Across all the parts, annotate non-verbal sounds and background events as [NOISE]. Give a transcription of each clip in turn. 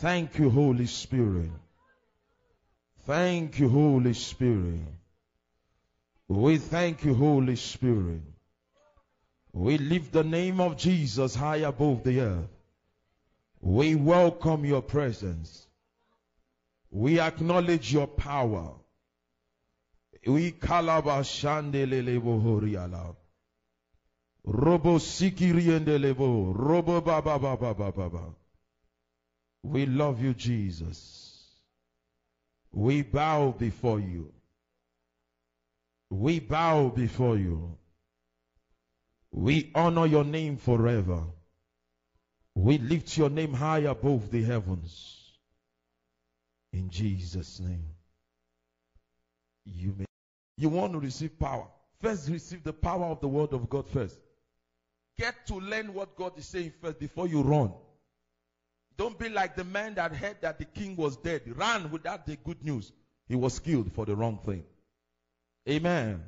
Thank you, Holy Spirit. Thank you, Holy Spirit. We thank you, Holy Spirit. We lift the name of Jesus high above the earth. We welcome your presence. We acknowledge your power. We. Robo. Robo baba baba baba baba. We love you, Jesus. We bow before you. We bow before you. We honor your name forever. We lift your name high above the heavens. In Jesus' name. You may you want to receive power. First receive the power of the word of God first. Get to learn what God is saying first before you run. Don't be like the man that heard that the king was dead. Ran without the good news. He was killed for the wrong thing. Amen.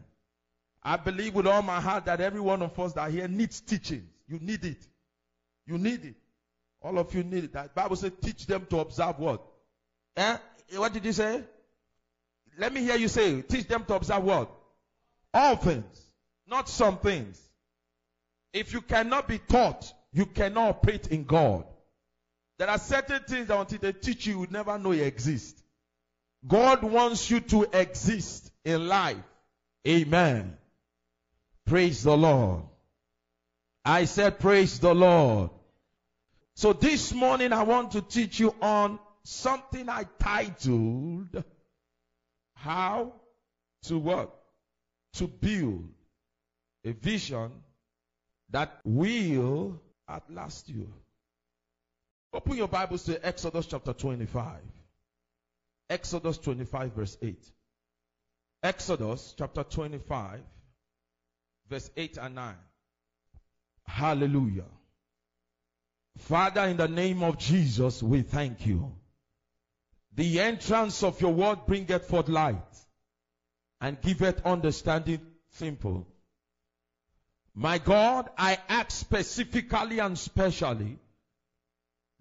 I believe with all my heart that every one of us that here needs teaching. You need it. You need it. All of you need it. That Bible says teach them to observe what? Eh? What did you say? Let me hear you say, teach them to observe what? All things, not some things. If you cannot be taught, you cannot operate in God. There are certain things that until they teach you, you would never know you exist. God wants you to exist in life. Amen. Praise the Lord. I said, Praise the Lord. So this morning I want to teach you on something I titled How to What? To build a vision that will outlast you. Open your Bibles to Exodus chapter 25. Exodus 25 verse 8. Exodus chapter 25 verse 8 and 9. Hallelujah. Father, in the name of Jesus, we thank you. The entrance of your word bringeth forth light and giveth understanding simple. My God, I ask specifically and specially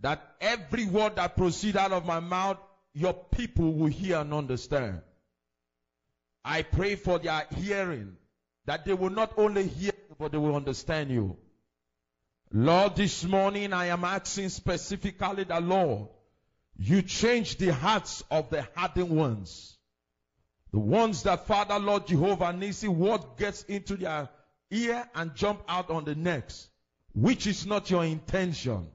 that every word that proceed out of my mouth, your people will hear and understand. I pray for their hearing, that they will not only hear, but they will understand you. Lord, this morning I am asking specifically that, Lord, you change the hearts of the hardened ones. The ones that Father, Lord Jehovah Nissi, what gets into their ear and jump out on the next, which is not your intention.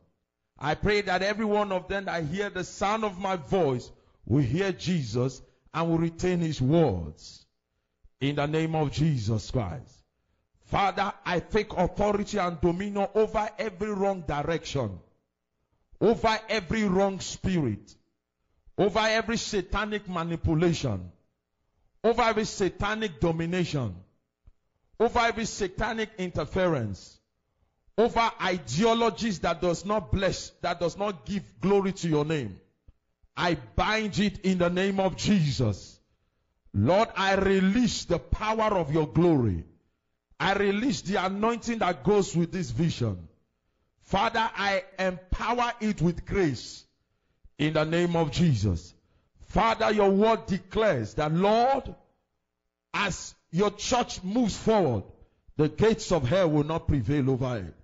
I pray that every one of them that hear the sound of my voice will hear Jesus and will retain his words. In the name of Jesus Christ. Father, I take authority and dominion over every wrong direction, over every wrong spirit, over every satanic manipulation, over every satanic domination, over every satanic interference, over ideologies that does not bless, that does not give glory to your name. I bind it in the name of Jesus. Lord, I release the power of your glory. I release the anointing that goes with this vision. Father, I empower it with grace in the name of Jesus. Father, your word declares that, Lord, as your church moves forward, the gates of hell will not prevail over it.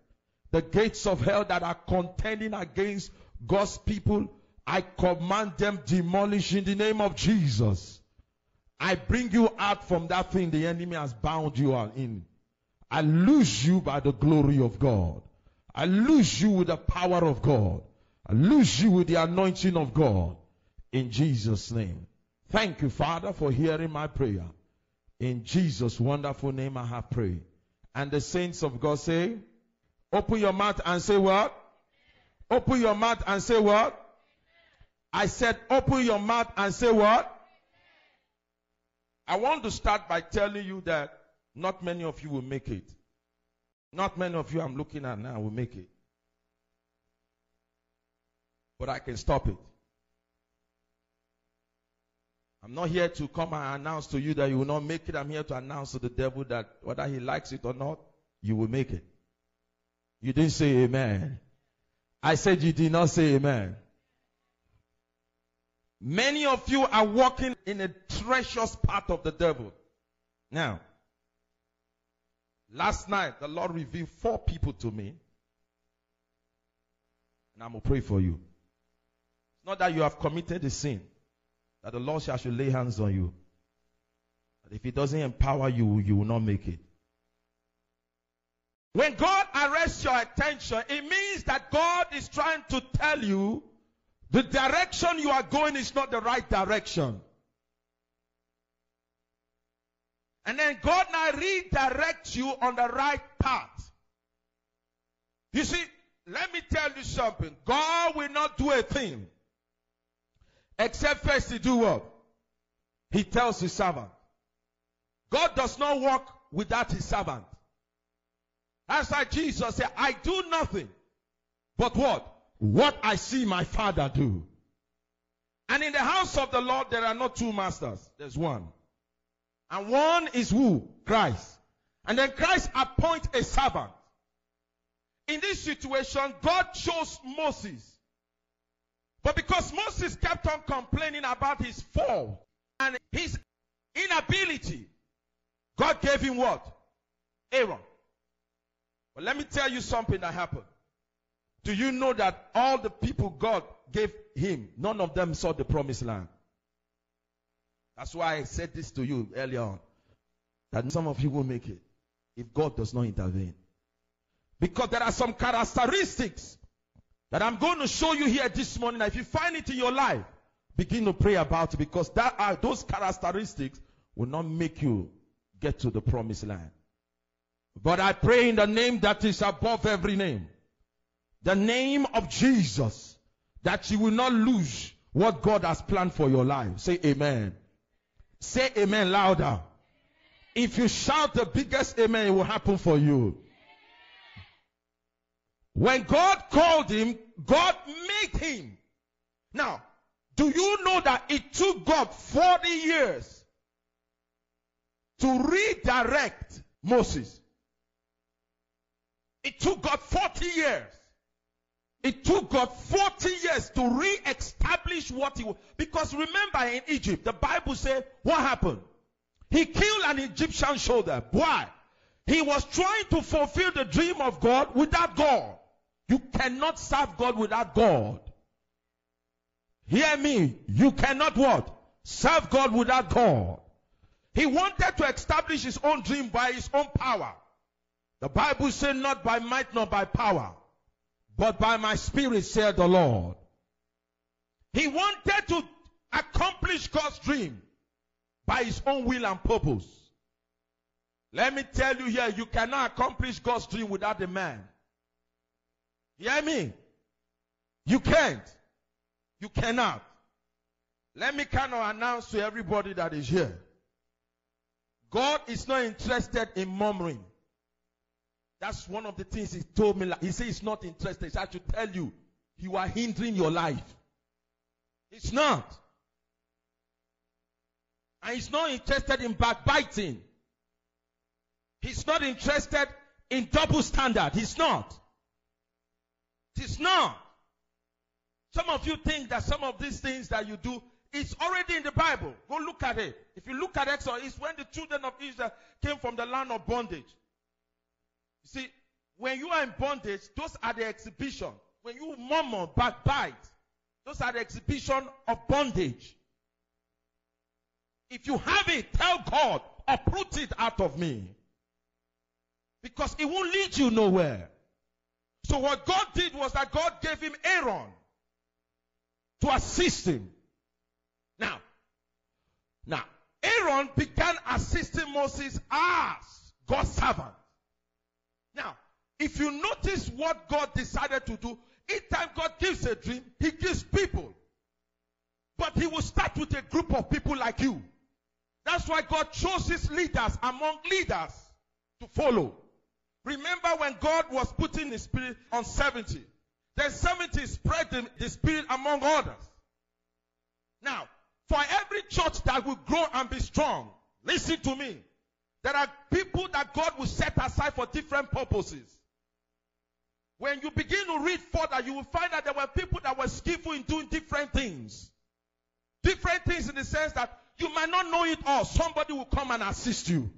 The gates of hell that are contending against God's people, I command them demolish in the name of Jesus. I bring you out from that thing the enemy has bound you in. I lose you by the glory of God. I lose you with the power of God. I lose you with the anointing of God. In Jesus' name. Thank you, Father, for hearing my prayer. In Jesus' wonderful name I have prayed. And the saints of God say, open your mouth and say what? Open your mouth and say what? I said, open your mouth and say what? I want to start by telling you that not many of you will make it. Not many of you I'm looking at now will make it. But I can stop it. I'm not here to come and announce to you that you will not make it. I'm here to announce to the devil that whether he likes it or not, you will make it. You didn't say amen. I said you did not say amen. Many of you are walking in a treacherous path of the devil. Now, last night the Lord revealed four people to me. And I'm going to pray for you. It's not that you have committed a sin, that the Lord shall lay hands on you. But if He doesn't empower you, you will not make it. When God arrests your attention, it means that God is trying to tell you the direction you are going is not the right direction. And then God now redirects you on the right path. You see, let me tell you something. God will not do a thing except first he do what? He tells his servant. God does not work without his servant. Why Jesus said, I do nothing but what? What I see my father do. And in the house of the Lord, there are not two masters. There's one. And one is who? Christ. And then Christ appoints a servant. In this situation, God chose Moses. But because Moses kept on complaining about his fall and his inability, God gave him what? Aaron. But let me tell you something that happened. Do you know that all the people God gave him, none of them saw the promised land? That's why I said this to you earlier on. That some of you will make it if God does not intervene. Because there are some characteristics that I'm going to show you here this morning. If you find it in your life, begin to pray about it because that are those characteristics will not make you get to the promised land. But I pray in the name that is above every name, the name of Jesus, that you will not lose what God has planned for your life. Say amen. Say amen louder. If you shout the biggest amen, it will happen for you. When God called him, God made him. Now, do you know that it took God 40 years to redirect Moses? It took God 40 years. It took God 40 years to re-establish what he was. Because remember in Egypt, the Bible said, what happened? He killed an Egyptian soldier. Why? He was trying to fulfill the dream of God without God. You cannot serve God without God. Hear me. You cannot what? Serve God without God. He wanted to establish his own dream by his own power. The Bible said not by might nor by power, but by my spirit said the Lord. He wanted to accomplish God's dream by his own will and purpose. Let me tell you here, you cannot accomplish God's dream without a man. Hear me? You can't. You cannot. Let me kind of announce to everybody that is here. God is not interested in murmuring. That's one of the things he told me. He said he's not interested. I should tell you, you are hindering your life. It's not. And he's not interested in backbiting. He's not interested in double standard. He's not. He's not. Some of you think that some of these things that you do is already in the Bible. Go look at it. If you look at Exodus, it's when the children of Israel came from the land of bondage. See, when you are in bondage, those are the exhibition. When you murmur, backbite, those are the exhibition of bondage. If you have it, tell God, uproot it out of me. Because it won't lead you nowhere. So what God did was that God gave him Aaron to assist him. Now, now, Aaron began assisting Moses as God's servant. Now, if you notice what God decided to do, each time God gives a dream, He gives people. But He will start with a group of people like you. That's why God chose His leaders among leaders to follow. Remember when God was putting His Spirit on 70, then 70 spread the, the Spirit among others. Now, for every church that will grow and be strong, listen to me. There are people that God will set aside for different purposes. When you begin to read further, you will find that there were people that were skillful in doing different things. Different things in the sense that you might not know it all. Somebody will come and assist you.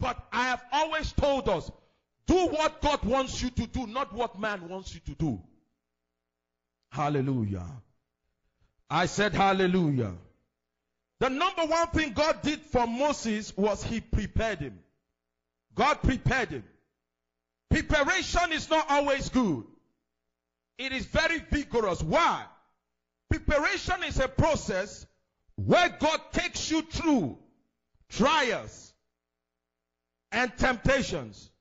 But I have always told us, do what God wants you to do, not what man wants you to do. Hallelujah. I said hallelujah. The number one thing God did for Moses was he prepared him. God prepared him. Preparation is not always good. It is very vigorous. Why? Preparation is a process where God takes you through trials and temptations.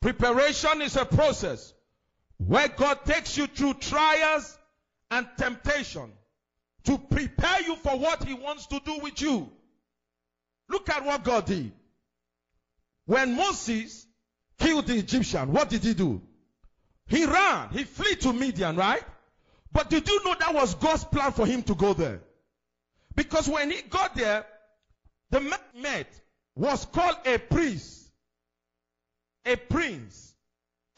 Preparation is a process where God takes you through trials and temptation to prepare you for what He wants to do with you. Look at what God did. When Moses killed the Egyptian, what did he do? He ran. He flee to Midian, right? But did you know that was God's plan for him to go there? Because when he got there, the man met was called a priest. A prince.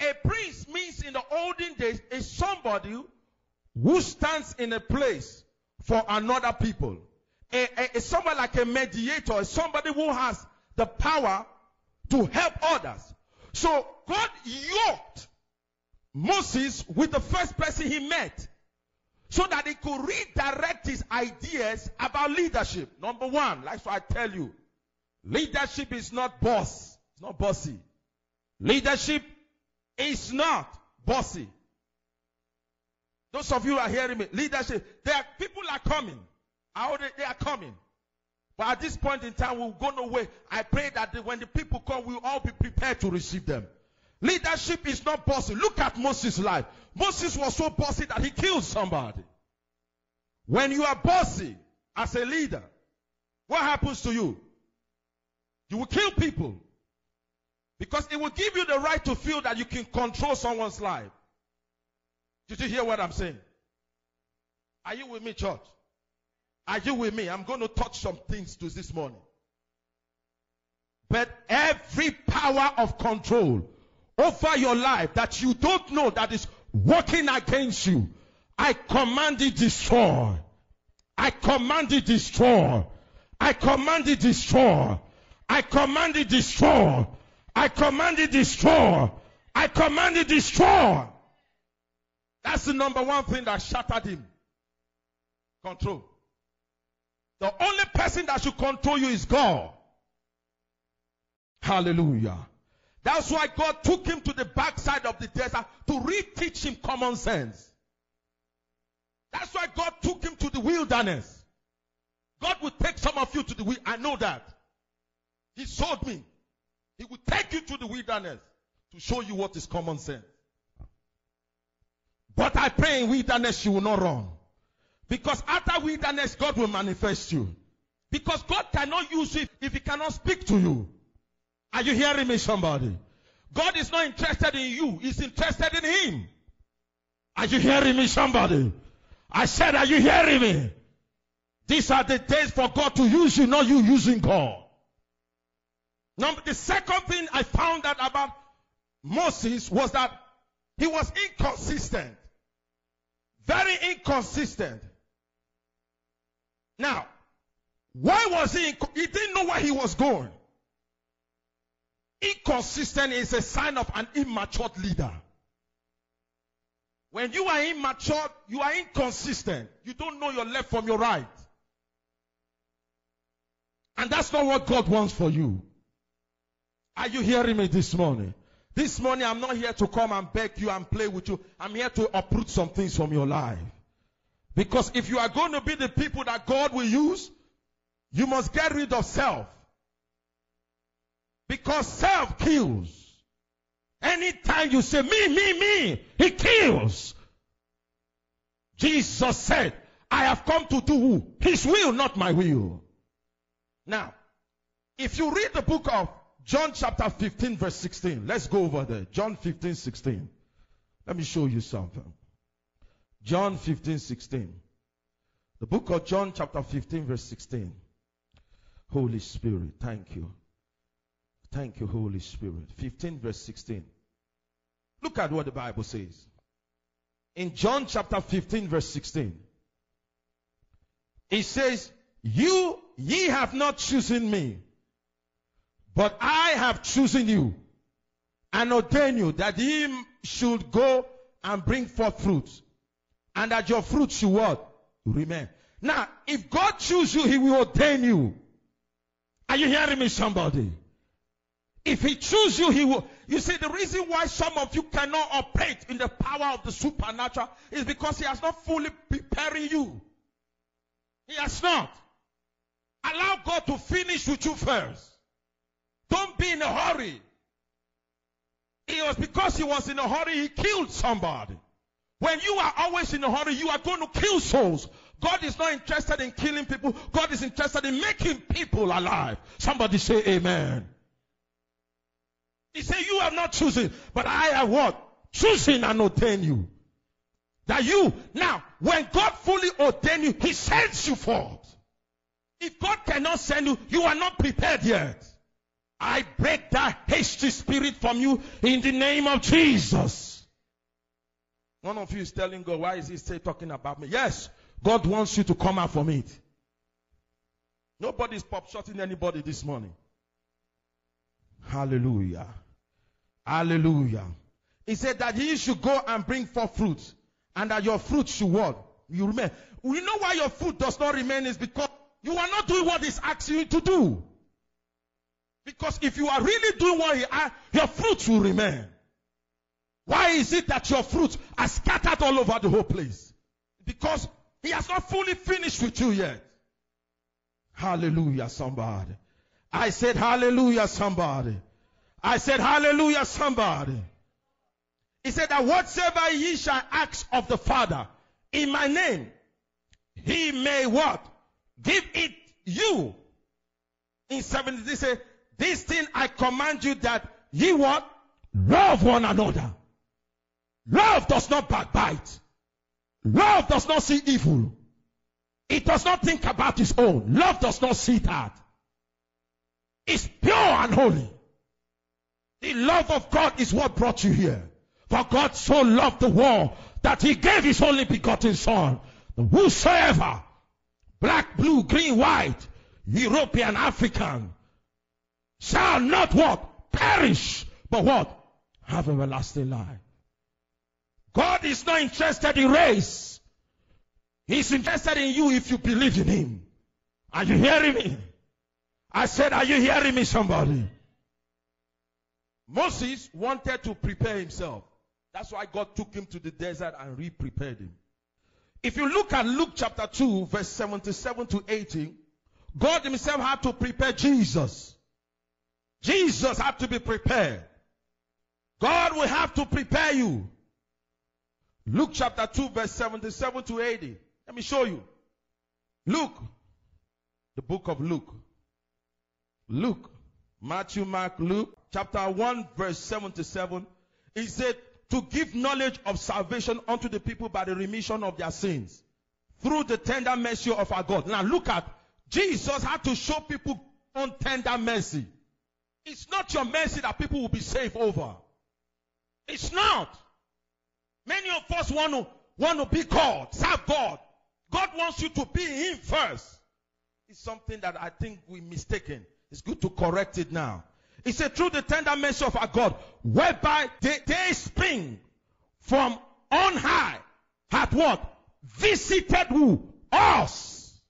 A prince means in the olden days is somebody who stands in a place for another people. A, a, someone like a mediator, somebody who has the power to help others. So God yoked Moses with the first person he met so that he could redirect his ideas about leadership. Number one, like so I tell you, leadership is not boss. It's not bossy. Leadership is not bossy. Those of you are hearing me, leadership, there are people are coming. They, they are coming. But at this point in time, we'll go nowhere. I pray that the, when the people come, we'll all be prepared to receive them. Leadership is not bossy. Look at Moses' life. Moses was so bossy that he killed somebody. When you are bossy as a leader, what happens to you? You will kill people. Because it will give you the right to feel that you can control someone's life. Did you hear what I'm saying? Are you with me, church? Are you with me? I'm going to touch some things to this morning. But every power of control over your life that you don't know that is working against you, I command it destroy. I command it destroy. I command it destroy. I command it destroy. I command it destroy. I command it destroy. That's the number one thing that shattered him. Control. The only person that should control you is God. Hallelujah. That's why God took him to the backside of the desert to reteach him common sense. That's why God took him to the wilderness. God will take some of you to the wilderness. I know that. He showed me. He will take you to the wilderness to show you what is common sense. I pray in wilderness you will not run. Because after wilderness, God will manifest you. Because God cannot use you if He cannot speak to you. Are you hearing me, somebody? God is not interested in you, He's interested in Him. Are you hearing me, somebody? I said, Are you hearing me? These are the days for God to use you, not you using God. Now, the second thing I found out about Moses was that he was inconsistent. Very inconsistent. Now, why was he? Inc- he didn't know where he was going. Inconsistent is a sign of an immature leader. When you are immature, you are inconsistent. You don't know your left from your right. And that's not what God wants for you. Are you hearing me this morning? This morning, I'm not here to come and beg you and play with you. I'm here to uproot some things from your life. Because if you are going to be the people that God will use, you must get rid of self. Because self kills. Anytime you say, me, me, me, he kills. Jesus said, I have come to do his will, not my will. Now, if you read the book of John chapter 15 verse 16, let's go over there. John 15, 16. Let me show you something. John 15, 16. The book of John chapter 15 verse 16. Holy Spirit, thank you. Thank you, Holy Spirit. 15 verse 16. Look at what the Bible says. In John chapter 15 verse 16. It says, You, ye have not chosen me, but I have chosen you and ordained you that ye should go and bring forth fruit, and that your fruit should what? Remain. Now, if God choose you, He will ordain you. Are you hearing me, somebody? If He choose you, He will. You see, the reason why some of you cannot operate in the power of the supernatural is because He has not fully preparing you. He has not. Allow God to finish with you first. Don't be in a hurry. It was because he was in a hurry, he killed somebody. When you are always in a hurry, you are going to kill souls. God is not interested in killing people. God is interested in making people alive. Somebody say amen. He said, you have not chosen, but I have what? Choosing and ordained you. That you, now, when God fully ordained you, He sends you forth. If God cannot send you, you are not prepared yet. I break that hasty spirit from you in the name of Jesus. One of you is telling God, why is he still talking about me? Yes, God wants you to come out from it. Nobody's pop shotting anybody this morning. Hallelujah. Hallelujah. He said that he should go and bring forth fruit, and that your fruit should what? You remain. You know why your fruit does not remain is because you are not doing what he's asking you to do. Because if you are really doing what he asked, your fruit will remain. Why is it that your fruit are scattered all over the whole place? Because he has not fully finished with you yet. Hallelujah, somebody. I said, Hallelujah, somebody. I said, Hallelujah, somebody. He said that whatsoever ye shall ask of the Father in my name, he may what? Give it you. In 70, he said, This thing I command you that ye what? Love one another. Love does not backbite. Love does not see evil. It does not think about its own. Love does not see that. It's pure and holy. The love of God is what brought you here. For God so loved the world that he gave his only begotten son. Whosoever, black, blue, green, white, European, African, shall not what? Perish, but what? Have everlasting life. God is not interested in race. He's interested in you if you believe in Him. Are you hearing me? I said, Are you hearing me, somebody? Moses wanted to prepare himself. That's why God took him to the desert and re prepared him. If you look at Luke chapter 2, verse 77 to 80, God Himself had to prepare Jesus. Jesus had to be prepared. God will have to prepare you. Luke chapter 2, verse 77 to 80. Let me show you. Luke, the book of Luke. Luke, Matthew, Mark, Luke, chapter 1, verse 77. He said, to give knowledge of salvation unto the people by the remission of their sins through the tender mercy of our God. Now look at Jesus had to show people on tender mercy. It's not your mercy that people will be saved over. It's not. Many of us want to want to be called, serve God. God wants you to be Him first. It's something that I think we mistaken. It's good to correct it now. He said, through the tender mercy of our God, whereby they, they spring from on high, had what? Visited who? Us.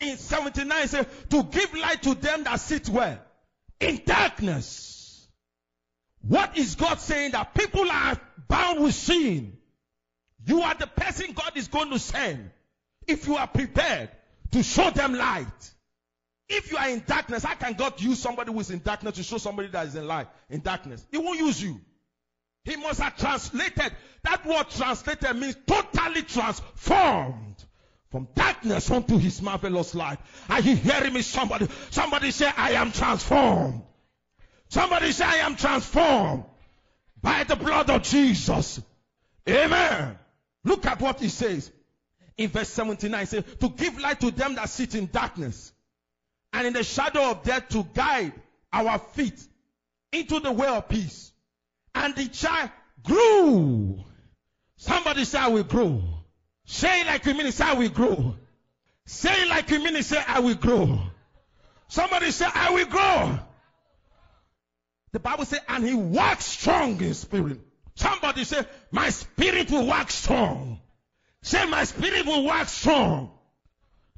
In 79, he said, to give light to them that sit where? In darkness. What is God saying? That people are bound with sin. You are the person God is going to send. If you are prepared to show them light. If you are in darkness, how can God use somebody who is in darkness to show somebody that is in light, in darkness? He won't use you. He must have translated. That word translated means totally transformed from darkness unto his marvelous light. Are you hearing me? Somebody, somebody say, I am transformed. Somebody say, I am transformed by the blood of Jesus. Amen. Look at what he says in verse 79. He says, to give light to them that sit in darkness and in the shadow of death to guide our feet into the way of peace. And the child grew. Somebody say, I will grow. Say like you mean it, say, I will grow. Say like you mean it. Say, I will grow. Somebody say, I will grow. The Bible says, and he walks strong in spirit. Somebody say, my spirit will walk strong. Say, my spirit will walk strong.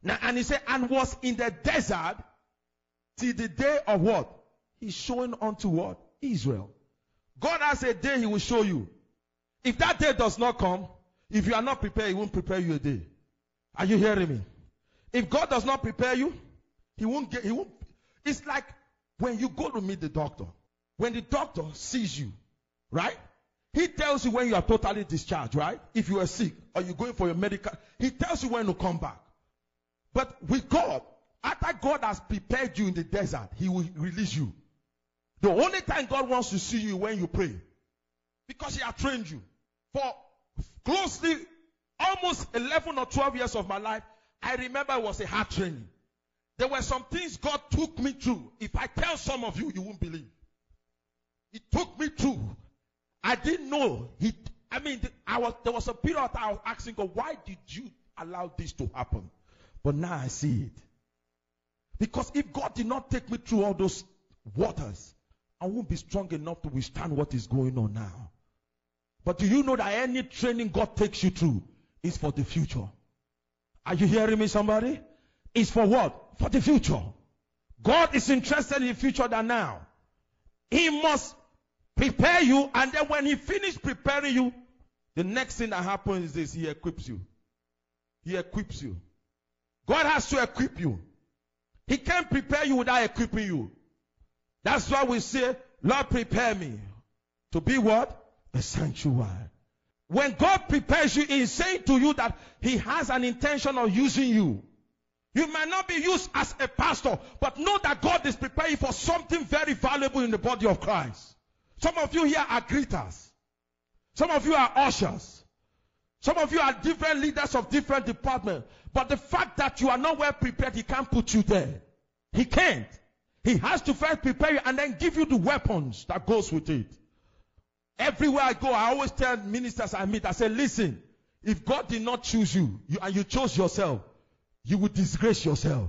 Now, and he said, and was in the desert till the day of what? He's showing unto what? Israel. God has a day he will show you. If that day does not come, if you are not prepared, he won't prepare you a day. Are you hearing me? If God does not prepare you, he won't get, he won't. It's like when you go to meet the doctor. When the doctor sees you, right? He tells you when you are totally discharged, right? If you are sick or you're going for your medical, he tells you when to come back. But with God, after God has prepared you in the desert, he will release you. The only time God wants to see you when you pray. Because he has trained you. For closely almost 11 or 12 years of my life, I remember it was a hard training. There were some things God took me through. If I tell some of you, you won't believe. He took me through. I didn't know. He, I mean, I was, there was a period I was asking God, why did you allow this to happen? But now I see it. Because if God did not take me through all those waters, I won't be strong enough to withstand what is going on now. But do you know that any training God takes you through is for the future? Are you hearing me, somebody? It's for what? For the future. God is interested in the future than now. He must prepare you, and then when He finishes preparing you, the next thing that happens is this He equips you. He equips you. God has to equip you. He can't prepare you without equipping you. That's why we say, Lord, prepare me to be what? A sanctuary. When God prepares you, He is saying to you that He has an intention of using you. You might not be used as a pastor, but know that God is preparing for something very valuable in the body of Christ. Some of you here are greeters. Some of you are ushers. Some of you are different leaders of different departments. But the fact that you are not well prepared, He can't put you there. He can't. He has to first prepare you and then give you the weapons that goes with it. Everywhere I go, I always tell ministers I meet, I say, listen, if God did not choose you, you and you chose yourself, you would disgrace yourself.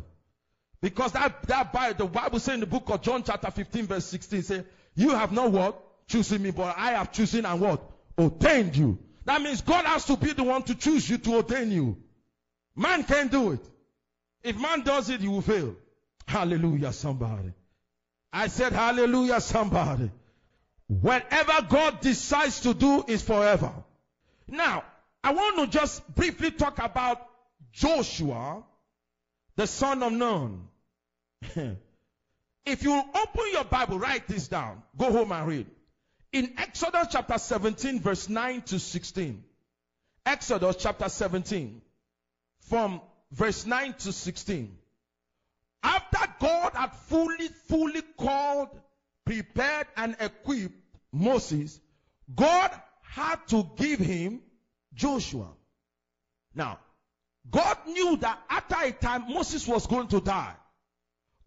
Because that, that Bible, the Bible says in the book of John chapter 15 verse 16 say, you have not what? Choosing me, but I have chosen and what? Ordained you. That means God has to be the one to choose you to ordain you. Man can't do it. If man does it, you will fail. Hallelujah, somebody. I said hallelujah, somebody. Whatever God decides to do is forever. Now, I want to just briefly talk about Joshua, the son of Nun. [LAUGHS] if you open your Bible, write this down. Go home and read. In Exodus chapter 17, verse 9 to 16. Exodus chapter 17, from verse 9 to 16. After God had fully, fully called, prepared, and equipped Moses, God had to give him Joshua. Now, God knew that after a time Moses was going to die.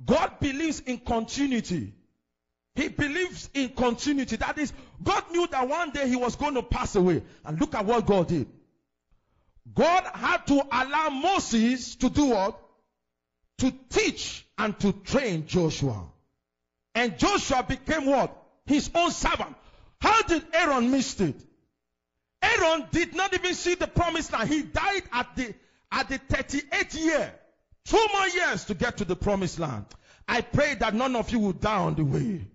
God believes in continuity. He believes in continuity. That is, God knew that one day he was going to pass away. And look at what God did. God had to allow Moses to do what? To teach and to train Joshua. And Joshua became what? His own servant. How did Aaron miss it? Aaron did not even see the promised land. He died at the at the 38th year. Two more years to get to the promised land. I pray that none of you will die on the way.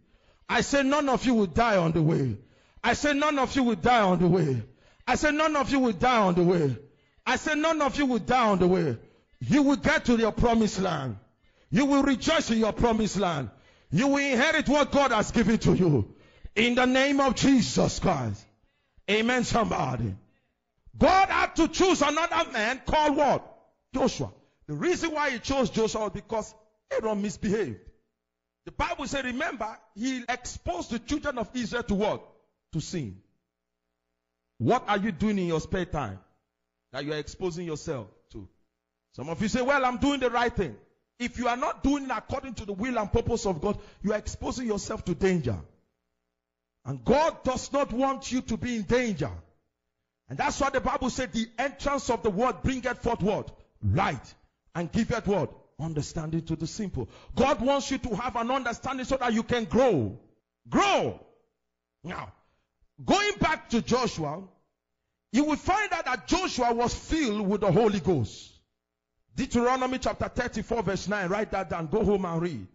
I say none of you will die on the way. I say none of you will die on the way. I say none of you will die on the way. I say none of you will die on the way. You will get to your promised land. You will rejoice in your promised land. You will inherit what God has given to you. In the name of Jesus Christ. Amen, somebody. God had to choose another man called what? Joshua. The reason why he chose Joshua was because Aaron misbehaved. The Bible said, remember, he exposed the children of Israel to what? To sin. What are you doing in your spare time that you are exposing yourself to? Some of you say, well, I'm doing the right thing. If you are not doing according to the will and purpose of God, you are exposing yourself to danger. And God does not want you to be in danger. And that's why the Bible said the entrance of the word bringeth forth what? Light. and giveth what? Understanding to the simple. God wants you to have an understanding so that you can grow. Grow. Now, going back to Joshua, you will find out that Joshua was filled with the Holy Ghost. Deuteronomy chapter 34 verse 9. Write that down. Go home and read.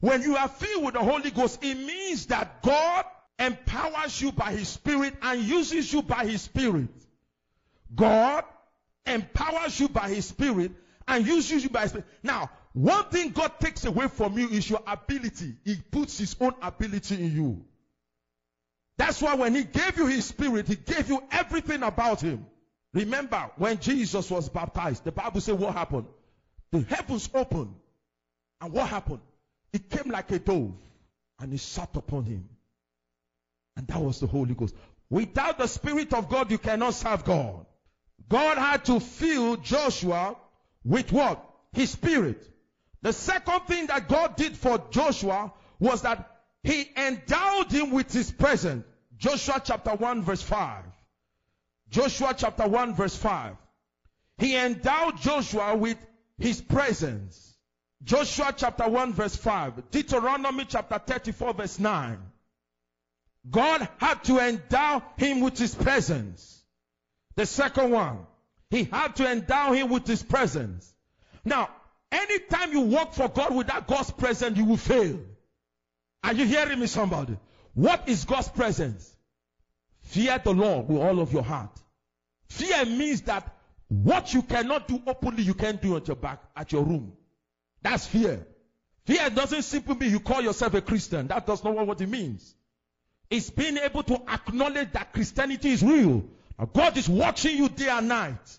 When you are filled with the Holy Ghost, it means that God empowers you by His Spirit and uses you by His Spirit. God empowers you by His Spirit and uses you by His Spirit. Now, one thing God takes away from you is your ability. He puts His own ability in you. That's why when He gave you His Spirit, He gave you everything about Him. Remember, when Jesus was baptized, the Bible said what happened? The heavens opened. And what happened? It came like a dove and it sat upon him. And that was the Holy Ghost. Without the Spirit of God, you cannot serve God. God had to fill Joshua with what? His Spirit. The second thing that God did for Joshua was that he endowed him with his presence. Joshua chapter 1 verse 5. Joshua chapter 1 verse 5. He endowed Joshua with his presence. Joshua chapter 1 verse 5. Deuteronomy chapter 34 verse 9. God had to endow him with his presence. The second one, he had to endow him with his presence. Now, anytime you work for God without God's presence, you will fail. Are you hearing me, somebody? What is God's presence? Fear the Lord with all of your heart. Fear means that what you cannot do openly, you can do at your back, at your room. That's fear. Fear doesn't simply mean you call yourself a Christian. That does not what it means. It's being able to acknowledge that Christianity is real. God is watching you day and night.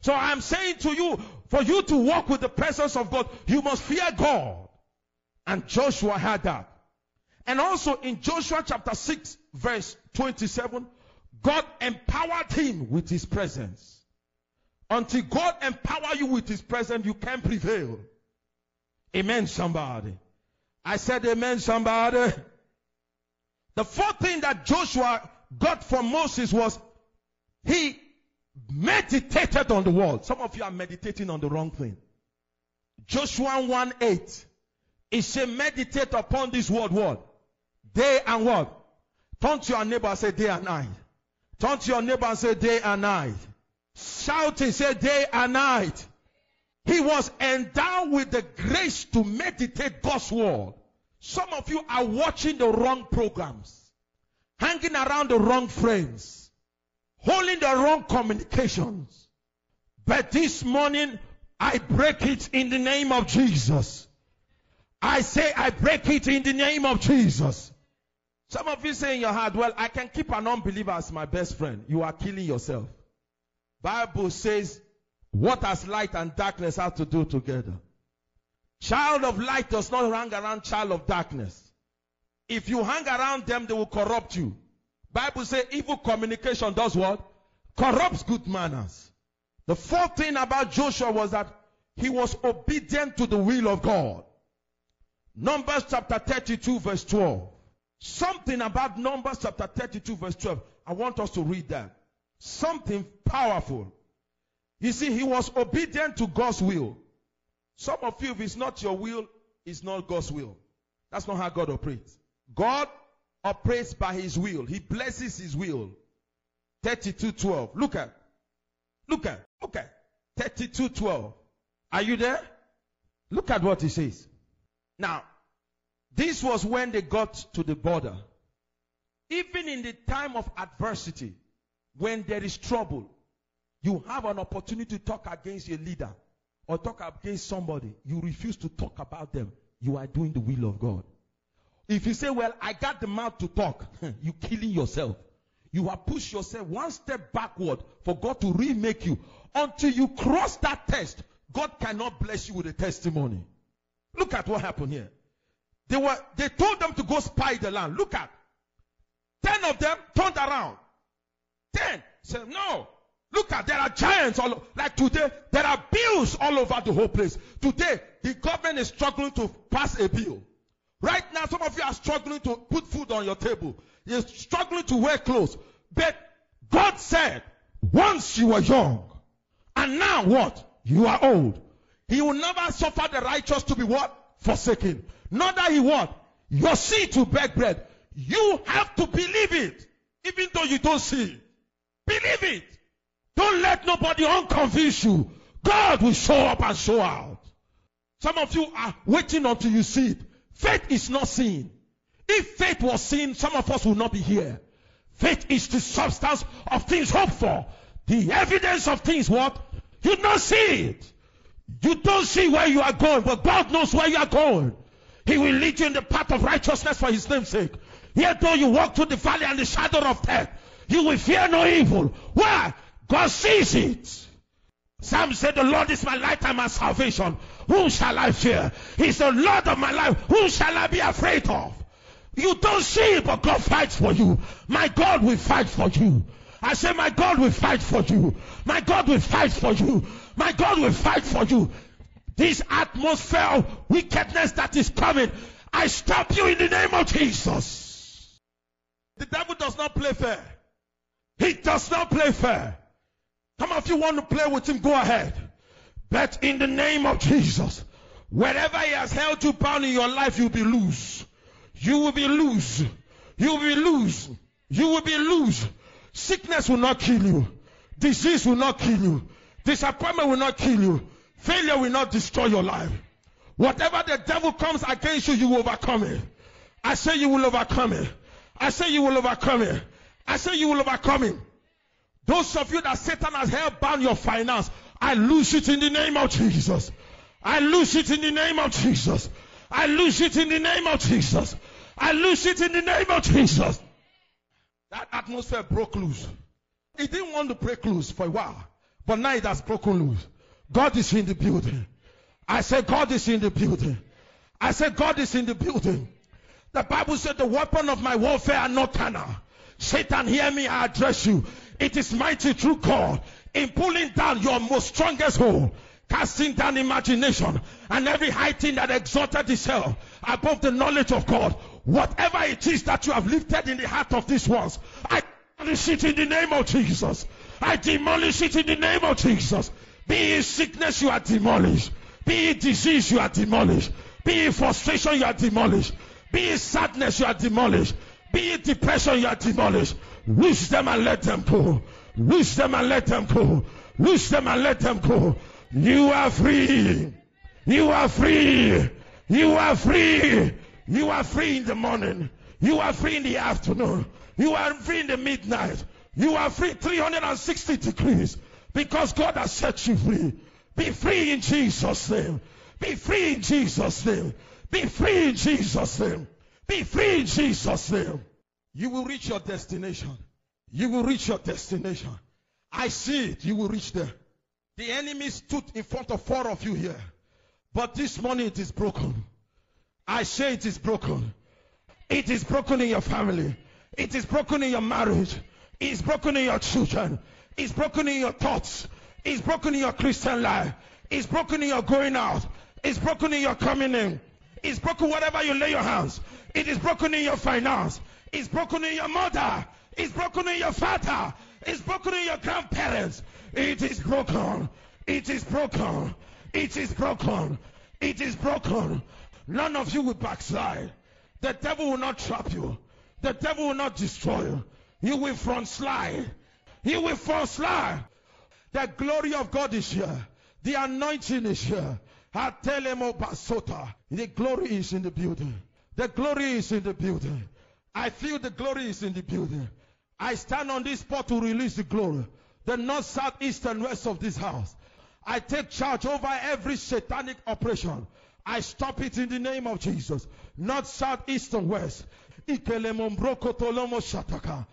So I'm saying to you, for you to walk with the presence of God, you must fear God. And Joshua had that. And also in Joshua chapter 6 verse 27, God empowered him with his presence. Until God empower you with his presence, you can prevail. Amen, somebody. I said amen, somebody. The fourth thing that Joshua got from Moses was he meditated on the word. Some of you are meditating on the wrong thing. Joshua 1 8. He said, meditate upon this word, word. Day and what? Turn to your neighbor and say, day and night. Turn to your neighbor and say, day and night. Shouting, say, day and night. He was endowed with the grace to meditate God's word. Some of you are watching the wrong programs, hanging around the wrong friends, holding the wrong communications. But this morning, I break it in the name of Jesus. I say I break it in the name of Jesus. Some of you say in your heart, well, I can keep an unbeliever as my best friend. You are killing yourself. Bible says, what has light and darkness have to do together? Child of light does not hang around child of darkness. If you hang around them, they will corrupt you. Bible says evil communication does what? Corrupts good manners. The fourth thing about Joshua was that he was obedient to the will of God. Numbers chapter 32 verse 12. Something about Numbers chapter 32 verse 12. I want us to read that. Something powerful. You see, he was obedient to God's will. Some of you, if it's not your will, it's not God's will. That's not how God operates. God operates by his will. He blesses his will. 32:12. Look at. Look at. Look at. 32:12. Are you there? Look at what he says. Now, this was when they got to the border. Even in the time of adversity, when there is trouble, you have an opportunity to talk against a leader or talk against somebody. You refuse to talk about them. You are doing the will of God. If you say, well, I got the mouth to talk, [LAUGHS] you are killing yourself. You have pushed yourself one step backward for God to remake you. Until you cross that test, God cannot bless you with a testimony. Look at what happened here. They were, they told them to go spy the land. Look at. Ten of them turned around. Ten said, no. Look at, there are giants all, like today, there are bills all over the whole place. Today, the government is struggling to pass a bill. Right now, some of you are struggling to put food on your table. You're struggling to wear clothes. But God said, once you were young, and now what? You are old. He will never suffer the righteous to be what? Forsaken. Not that he what? Your seed to beg bread. You have to believe it. Even though you don't see. Believe it. Don't let nobody unconvince you. God will show up and show out. Some of you are waiting until you see it. Faith is not seen. If faith was seen, some of us will not be here. Faith is the substance of things hoped for. The evidence of things what? You don't see it. You don't see where you are going, but God knows where you are going. He will lead you in the path of righteousness for his name's sake. Yet though you walk through the valley and the shadow of death, you will fear no evil. Why? God sees it. Psalm said, The Lord is my light and my salvation. Whom shall I fear? He's the Lord of my life. Whom shall I be afraid of? You don't see it, but God fights for you. My God will fight for you. I say, My God will fight for you. My God will fight for you. My God will fight for you. This atmosphere of wickedness that is coming, I stop you in the name of Jesus. The devil does not play fair. He does not play fair. Some of you want to play with him, go ahead. But in the name of Jesus, wherever he has held you bound in your life, you'll be loose. You will be loose. You will be loose. You will be loose. Sickness will not kill you. Disease will not kill you. Disappointment will not kill you. Failure will not destroy your life. Whatever the devil comes against you, you will overcome it. I say you will overcome it. I say you will overcome it. I say you will overcome it. Those of you that Satan has held bound your finance, I lose it in the name of Jesus. I lose it in the name of Jesus. I lose it in the name of Jesus. I lose it in the name of Jesus. That atmosphere broke loose. It didn't want to break loose for a while, but now it has broken loose. God is in the building. I said, God is in the building. I said, God is in the building. The Bible said, the weapon of my warfare are not carnal. Satan, hear me, I address you. It is mighty through God in pulling down your most strongest hold, casting down imagination and every high thing that exalted itself above the knowledge of God. Whatever it is that you have lifted in the heart of these ones, I demolish it in the name of Jesus. I demolish it in the name of Jesus. Be it sickness, you are demolished. Be it disease, you are demolished. Be it frustration, you are demolished. Be it sadness, you are demolished. Be it depression, you are demolished. Loose them and let them go. Loose them and let them go. Loose them and let them go. You are free. You are free. You are free. You are free in the morning. You are free in the afternoon. You are free in the midnight. You are free 360 degrees because God has set you free. Be free in Jesus' name. Be free in Jesus' name. Be free in Jesus' name. Be free in Jesus' name. You will reach your destination. You will reach your destination. I see it. You will reach there. The enemy stood in front of four of you here. But this morning it is broken. I say it is broken. It is broken in your family. It is broken in your marriage. It is broken in your children. It's broken in your thoughts. It's broken in your Christian life. It's broken in your going out. It's broken in your coming in. It's broken wherever you lay your hands. It is broken in your finance. It's broken in your mother. It's broken in your father. It's broken in your grandparents. It is broken. It is broken. It is broken. It is broken. None of you will backslide. The devil will not trap you. The devil will not destroy you. You will front slide. You will fall slide. The glory of God is here. The anointing is here. The glory is in the building. The glory is in the building. I feel the glory is in the building. I stand on this spot to release the glory. The north, south, east, and west of this house. I take charge over every satanic operation. I stop it in the name of Jesus. North, south, east, and west. Ikelemombroko tolomo shataka.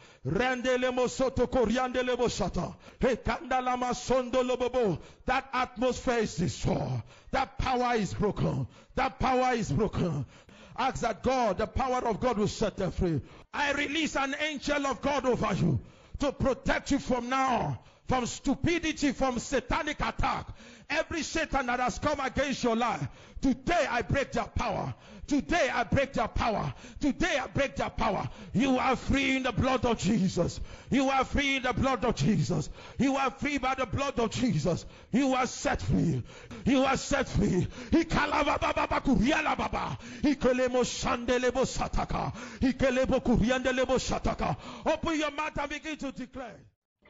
That atmosphere is destroyed. That power is broken. That power is broken. Ask that God, the power of God will set them free. I release an angel of God over you to protect you from now from stupidity, from satanic attack. Every Satan that has come against your life, today I break their power. Today I break their power. Today I break their power. You are free in the blood of Jesus. You are free in the blood of Jesus. You are free by the blood of Jesus. You are set free. You are set free. Open your mouth and begin to declare.